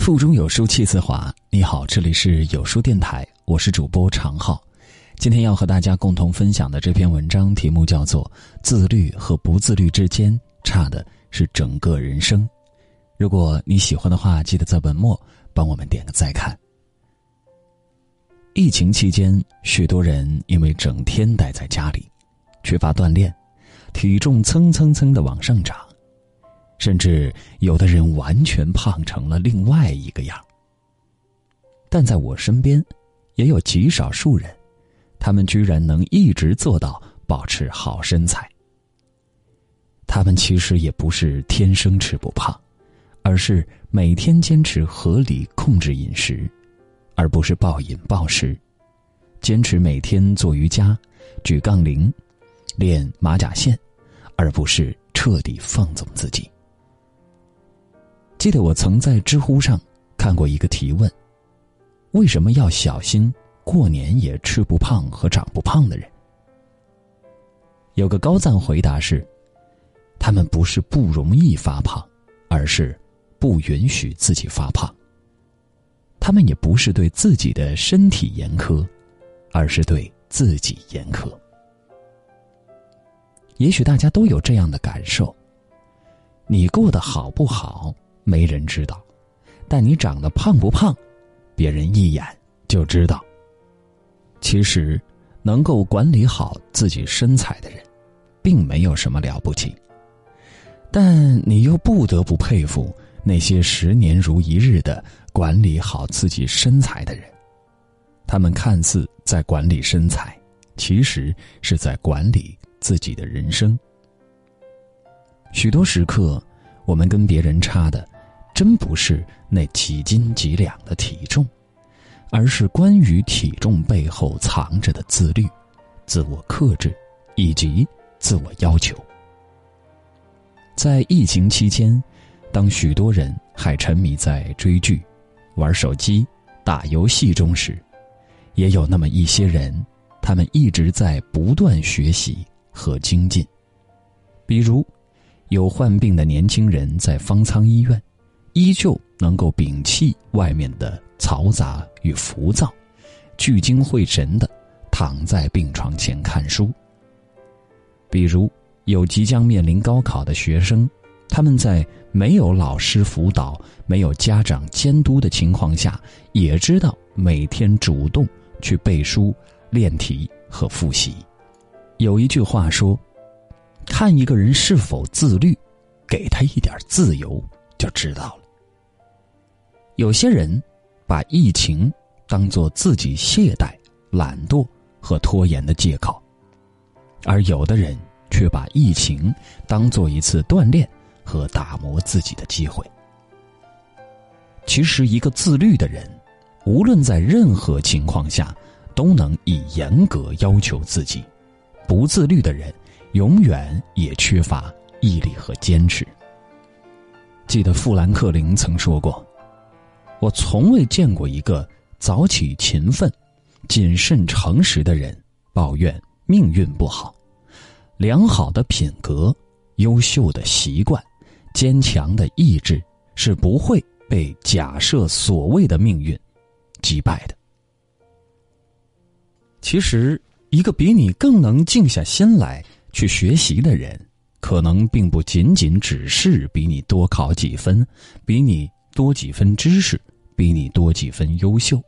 腹中有书气自华。你好，这里是有书电台，我是主播常浩。今天要和大家共同分享的这篇文章题目叫做《自律和不自律之间差的是整个人生》。如果你喜欢的话，记得在文末帮我们点个再看。疫情期间，许多人因为整天待在家里，缺乏锻炼，体重蹭蹭蹭的往上涨。甚至有的人完全胖成了另外一个样。但在我身边，也有极少数人，他们居然能一直做到保持好身材。他们其实也不是天生吃不胖，而是每天坚持合理控制饮食，而不是暴饮暴食；坚持每天做瑜伽、举杠铃、练马甲线，而不是彻底放纵自己。记得我曾在知乎上看过一个提问：为什么要小心过年也吃不胖和长不胖的人？有个高赞回答是：他们不是不容易发胖，而是不允许自己发胖。他们也不是对自己的身体严苛，而是对自己严苛。也许大家都有这样的感受：你过得好不好？没人知道，但你长得胖不胖，别人一眼就知道。其实，能够管理好自己身材的人，并没有什么了不起。但你又不得不佩服那些十年如一日的管理好自己身材的人。他们看似在管理身材，其实是在管理自己的人生。许多时刻，我们跟别人差的。真不是那几斤几两的体重，而是关于体重背后藏着的自律、自我克制以及自我要求。在疫情期间，当许多人还沉迷在追剧、玩手机、打游戏中时，也有那么一些人，他们一直在不断学习和精进。比如，有患病的年轻人在方舱医院。依旧能够摒弃外面的嘈杂与浮躁，聚精会神的躺在病床前看书。比如，有即将面临高考的学生，他们在没有老师辅导、没有家长监督的情况下，也知道每天主动去背书、练题和复习。有一句话说：“看一个人是否自律，给他一点自由，就知道了。”有些人把疫情当做自己懈怠、懒惰和拖延的借口，而有的人却把疫情当做一次锻炼和打磨自己的机会。其实，一个自律的人，无论在任何情况下，都能以严格要求自己；不自律的人，永远也缺乏毅力和坚持。记得富兰克林曾说过。我从未见过一个早起勤奋、谨慎诚实的人抱怨命运不好。良好的品格、优秀的习惯、坚强的意志是不会被假设所谓的命运击败的。其实，一个比你更能静下心来去学习的人，可能并不仅仅只是比你多考几分，比你多几分知识。比你多几分优秀，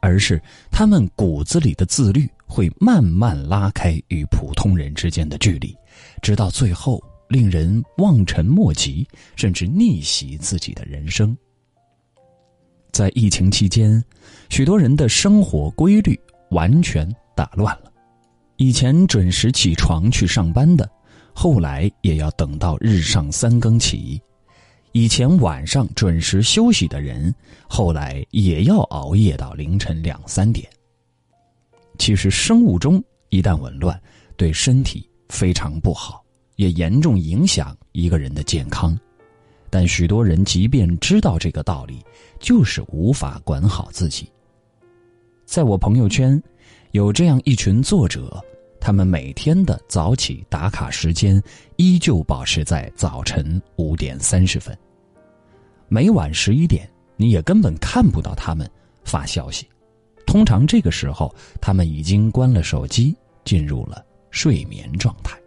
而是他们骨子里的自律会慢慢拉开与普通人之间的距离，直到最后令人望尘莫及，甚至逆袭自己的人生。在疫情期间，许多人的生活规律完全打乱了，以前准时起床去上班的，后来也要等到日上三更起。以前晚上准时休息的人，后来也要熬夜到凌晨两三点。其实生物钟一旦紊乱，对身体非常不好，也严重影响一个人的健康。但许多人即便知道这个道理，就是无法管好自己。在我朋友圈，有这样一群作者。他们每天的早起打卡时间依旧保持在早晨五点三十分，每晚十一点你也根本看不到他们发消息。通常这个时候，他们已经关了手机，进入了睡眠状态。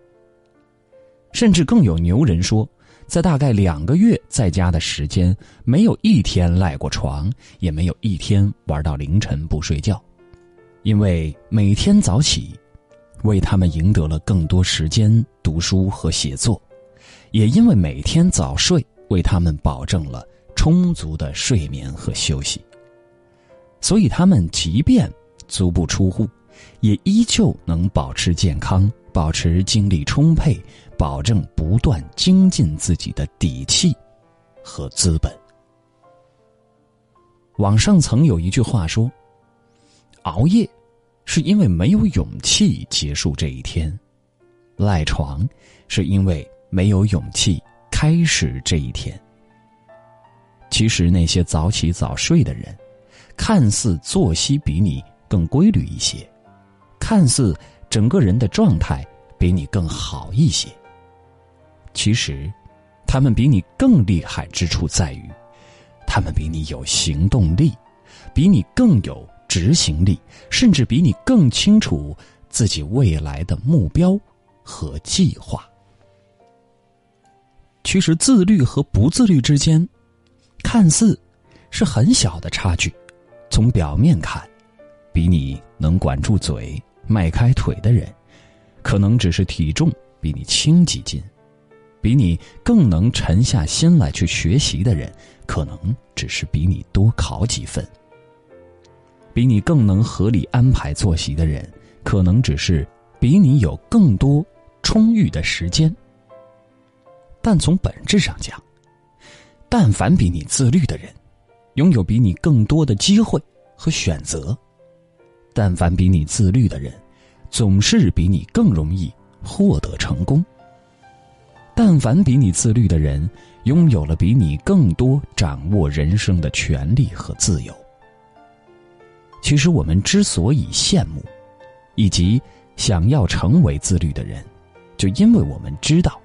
甚至更有牛人说，在大概两个月在家的时间，没有一天赖过床，也没有一天玩到凌晨不睡觉，因为每天早起，为他们赢得了更多时间读书和写作，也因为每天早睡，为他们保证了充足的睡眠和休息。所以他们即便足不出户，也依旧能保持健康，保持精力充沛。保证不断精进自己的底气和资本。网上曾有一句话说：“熬夜是因为没有勇气结束这一天，赖床是因为没有勇气开始这一天。”其实那些早起早睡的人，看似作息比你更规律一些，看似整个人的状态比你更好一些。其实，他们比你更厉害之处在于，他们比你有行动力，比你更有执行力，甚至比你更清楚自己未来的目标和计划。其实，自律和不自律之间，看似是很小的差距。从表面看，比你能管住嘴、迈开腿的人，可能只是体重比你轻几斤。比你更能沉下心来去学习的人，可能只是比你多考几分；比你更能合理安排作息的人，可能只是比你有更多充裕的时间。但从本质上讲，但凡比你自律的人，拥有比你更多的机会和选择；但凡比你自律的人，总是比你更容易获得成功。但凡比你自律的人，拥有了比你更多掌握人生的权利和自由。其实我们之所以羡慕，以及想要成为自律的人，就因为我们知道，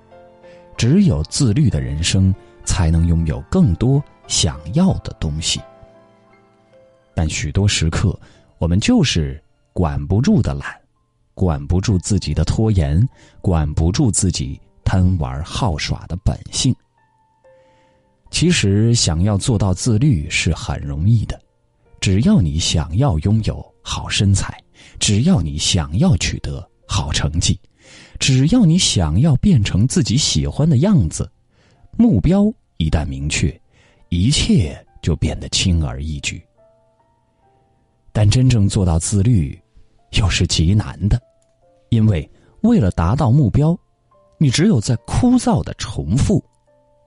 只有自律的人生，才能拥有更多想要的东西。但许多时刻，我们就是管不住的懒，管不住自己的拖延，管不住自己。贪玩好耍的本性，其实想要做到自律是很容易的，只要你想要拥有好身材，只要你想要取得好成绩，只要你想要变成自己喜欢的样子，目标一旦明确，一切就变得轻而易举。但真正做到自律，又是极难的，因为为了达到目标。你只有在枯燥的重复、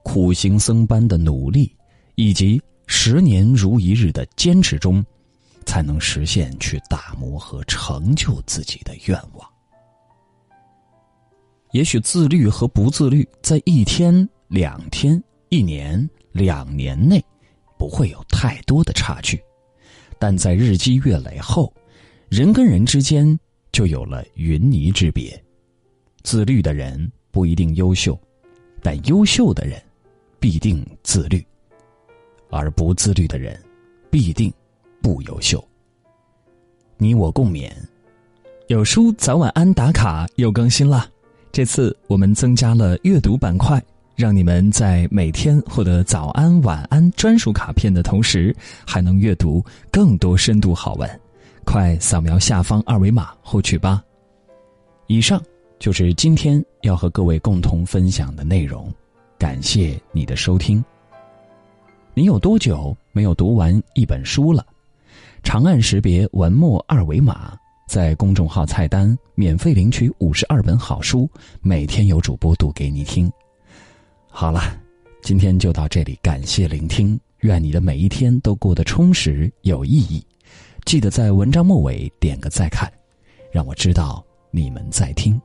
苦行僧般的努力，以及十年如一日的坚持中，才能实现去打磨和成就自己的愿望。也许自律和不自律，在一天、两天、一年、两年内，不会有太多的差距，但在日积月累后，人跟人之间就有了云泥之别。自律的人。不一定优秀，但优秀的人必定自律，而不自律的人必定不优秀。你我共勉。有书早晚安打卡又更新了，这次我们增加了阅读板块，让你们在每天获得早安晚安专属卡片的同时，还能阅读更多深度好文。快扫描下方二维码获取吧。以上。就是今天要和各位共同分享的内容，感谢你的收听。你有多久没有读完一本书了？长按识别文末二维码，在公众号菜单免费领取五十二本好书，每天有主播读给你听。好了，今天就到这里，感谢聆听，愿你的每一天都过得充实有意义。记得在文章末尾点个再看，让我知道你们在听。